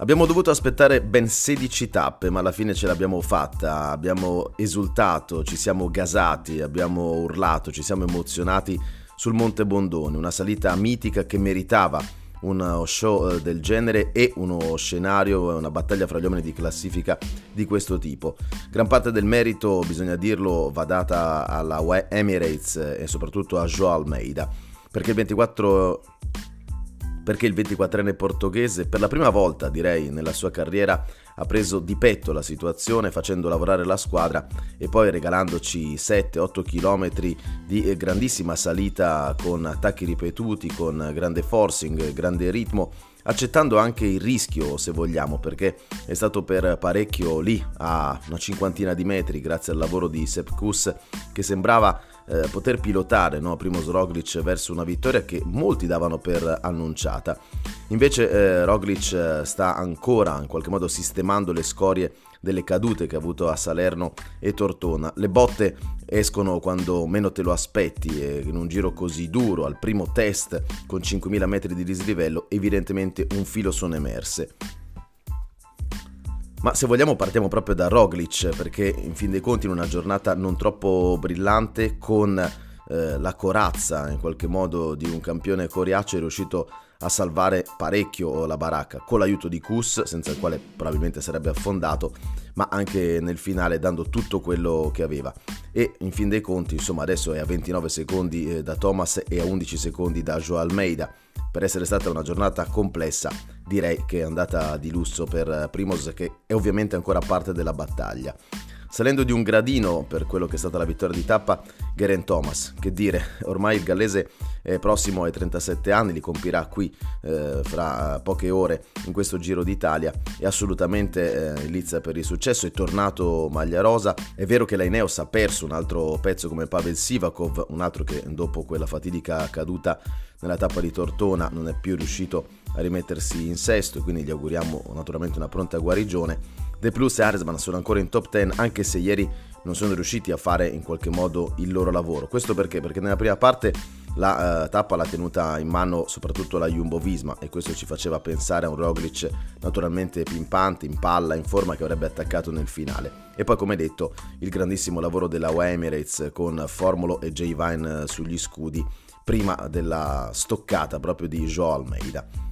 Abbiamo dovuto aspettare ben 16 tappe, ma alla fine ce l'abbiamo fatta. Abbiamo esultato, ci siamo gasati, abbiamo urlato, ci siamo emozionati sul Monte Bondone, una salita mitica che meritava uno show eh, del genere e uno scenario, una battaglia fra gli uomini di classifica di questo tipo. Gran parte del merito, bisogna dirlo, va data alla Emirates e soprattutto a Joao Almeida, perché il 24 perché il 24enne portoghese per la prima volta, direi, nella sua carriera ha preso di petto la situazione facendo lavorare la squadra e poi regalandoci 7-8 km di grandissima salita con attacchi ripetuti, con grande forcing, grande ritmo accettando anche il rischio se vogliamo perché è stato per parecchio lì a una cinquantina di metri grazie al lavoro di Sepp Kuss che sembrava eh, poter pilotare no, Primoz Roglic verso una vittoria che molti davano per annunciata. Invece eh, Roglic eh, sta ancora in qualche modo sistemando le scorie delle cadute che ha avuto a Salerno e Tortona. Le botte escono quando meno te lo aspetti e in un giro così duro, al primo test con 5.000 metri di dislivello, evidentemente un filo sono emerse. Ma se vogliamo partiamo proprio da Roglic, perché in fin dei conti in una giornata non troppo brillante, con eh, la corazza in qualche modo di un campione coriaceo è riuscito a salvare parecchio la baracca, con l'aiuto di Kus, senza il quale probabilmente sarebbe affondato, ma anche nel finale dando tutto quello che aveva. E in fin dei conti, insomma, adesso è a 29 secondi eh, da Thomas e a 11 secondi da Joao Almeida. Per essere stata una giornata complessa, direi che è andata di lusso per Primoz che è ovviamente ancora parte della battaglia. Salendo di un gradino per quello che è stata la vittoria di tappa, Geraint Thomas, che dire, ormai il gallese è prossimo ai 37 anni, li compirà qui eh, fra poche ore in questo Giro d'Italia, è assolutamente eh, lizza per il successo, è tornato maglia rosa, è vero che l'Aineos ha perso un altro pezzo come Pavel Sivakov, un altro che dopo quella fatidica caduta nella tappa di Tortona non è più riuscito a rimettersi in sesto, quindi gli auguriamo naturalmente una pronta guarigione The Plus e Aresman sono ancora in top 10 anche se ieri non sono riusciti a fare in qualche modo il loro lavoro. Questo perché? Perché nella prima parte la uh, tappa l'ha tenuta in mano soprattutto la Jumbo Visma e questo ci faceva pensare a un Roglic naturalmente pimpante, in palla, in forma che avrebbe attaccato nel finale. E poi come detto il grandissimo lavoro della Emirates con Formolo e J. Vine sugli scudi prima della stoccata proprio di Joao Almeida.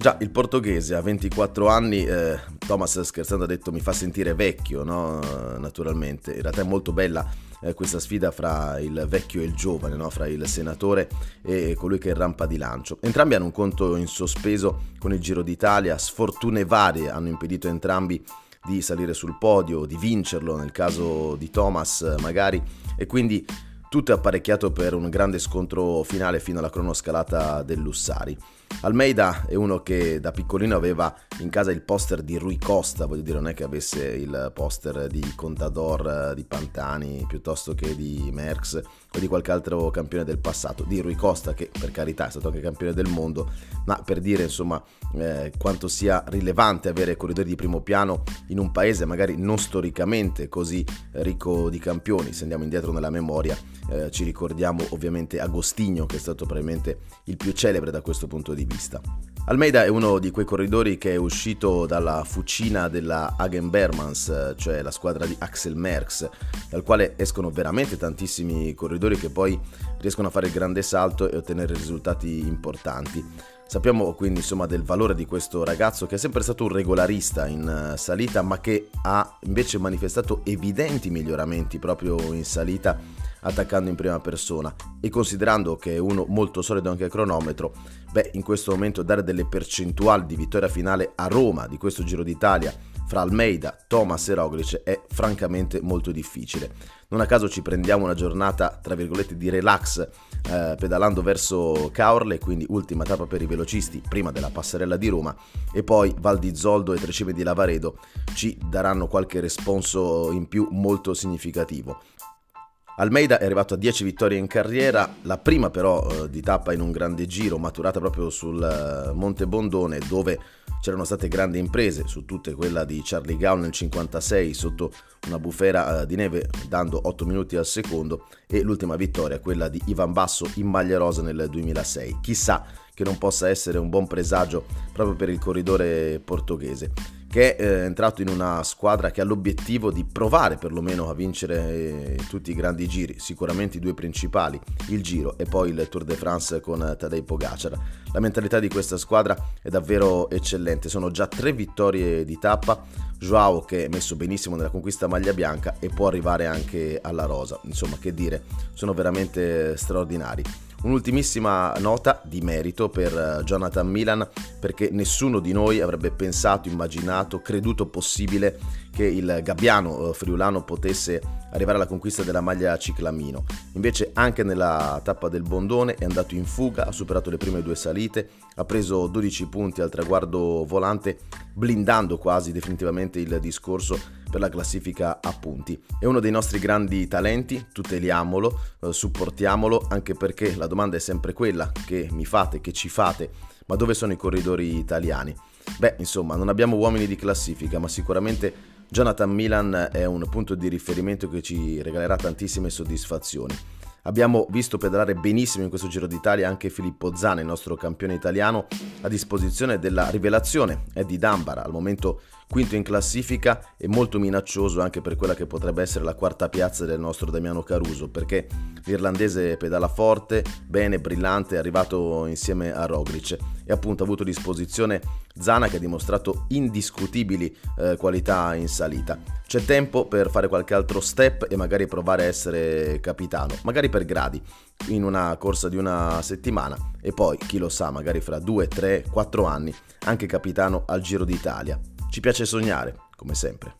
Già, il portoghese a 24 anni, eh, Thomas scherzando ha detto mi fa sentire vecchio, no? Naturalmente, in realtà è molto bella eh, questa sfida fra il vecchio e il giovane, no? fra il senatore e colui che è in rampa di lancio. Entrambi hanno un conto in sospeso con il Giro d'Italia, sfortune varie hanno impedito entrambi di salire sul podio, di vincerlo nel caso di Thomas magari, e quindi tutto è apparecchiato per un grande scontro finale fino alla cronoscalata del Lussari. Almeida è uno che da piccolino aveva in casa il poster di Rui Costa, voglio dire, non è che avesse il poster di Contador di Pantani piuttosto che di Merckx o di qualche altro campione del passato, di Rui Costa che per carità è stato anche campione del mondo, ma per dire insomma eh, quanto sia rilevante avere corridori di primo piano in un paese magari non storicamente così ricco di campioni, se andiamo indietro nella memoria eh, ci ricordiamo ovviamente Agostinho che è stato probabilmente il più celebre da questo punto di vista. Almeida è uno di quei corridori che è uscito dalla fucina della Hagen Bermans, cioè la squadra di Axel Merckx, dal quale escono veramente tantissimi corridori che poi riescono a fare il grande salto e ottenere risultati importanti. Sappiamo quindi insomma del valore di questo ragazzo che è sempre stato un regolarista in salita ma che ha invece manifestato evidenti miglioramenti proprio in salita attaccando in prima persona e considerando che è uno molto solido anche a cronometro, beh in questo momento dare delle percentuali di vittoria finale a Roma di questo Giro d'Italia fra Almeida, Thomas e Roglic è francamente molto difficile. Non a caso ci prendiamo una giornata tra virgolette di relax eh, pedalando verso Caorle, quindi ultima tappa per i velocisti prima della passerella di Roma e poi Val di Zoldo e Trecime di Lavaredo ci daranno qualche responso in più molto significativo. Almeida è arrivato a 10 vittorie in carriera, la prima però eh, di tappa in un grande giro, maturata proprio sul eh, Monte Bondone, dove c'erano state grandi imprese, su tutte quella di Charlie Gown nel 56 sotto una bufera eh, di neve dando 8 minuti al secondo e l'ultima vittoria quella di Ivan Basso in maglia rosa nel 2006. Chissà che non possa essere un buon presagio proprio per il corridore portoghese che è eh, entrato in una squadra che ha l'obiettivo di provare perlomeno a vincere eh, tutti i grandi giri, sicuramente i due principali, il Giro e poi il Tour de France con Tadej Pogacar. La mentalità di questa squadra è davvero eccellente, sono già tre vittorie di tappa, Joao che è messo benissimo nella conquista maglia bianca e può arrivare anche alla rosa, insomma che dire, sono veramente straordinari. Un'ultimissima nota di merito per eh, Jonathan Milan perché nessuno di noi avrebbe pensato, immaginato, creduto possibile che il gabbiano eh, friulano potesse arrivare alla conquista della maglia ciclamino. Invece anche nella tappa del Bondone è andato in fuga, ha superato le prime due salite, ha preso 12 punti al traguardo volante, blindando quasi definitivamente il discorso per la classifica a punti. È uno dei nostri grandi talenti, tuteliamolo, eh, supportiamolo, anche perché la domanda è sempre quella che mi fate, che ci fate, ma dove sono i corridori italiani? Beh, insomma, non abbiamo uomini di classifica, ma sicuramente Jonathan Milan è un punto di riferimento che ci regalerà tantissime soddisfazioni. Abbiamo visto pedalare benissimo in questo Giro d'Italia anche Filippo Zana, il nostro campione italiano, a disposizione della rivelazione Eddie Dambara, al momento quinto in classifica e molto minaccioso anche per quella che potrebbe essere la quarta piazza del nostro Damiano Caruso, perché l'irlandese pedala forte, bene, brillante, è arrivato insieme a Roglic e appunto ha avuto a disposizione Zana che ha dimostrato indiscutibili eh, qualità in salita. C'è tempo per fare qualche altro step e magari provare a essere capitano, magari per gradi, in una corsa di una settimana e poi, chi lo sa, magari fra 2, 3, 4 anni, anche capitano al Giro d'Italia. Ci piace sognare, come sempre.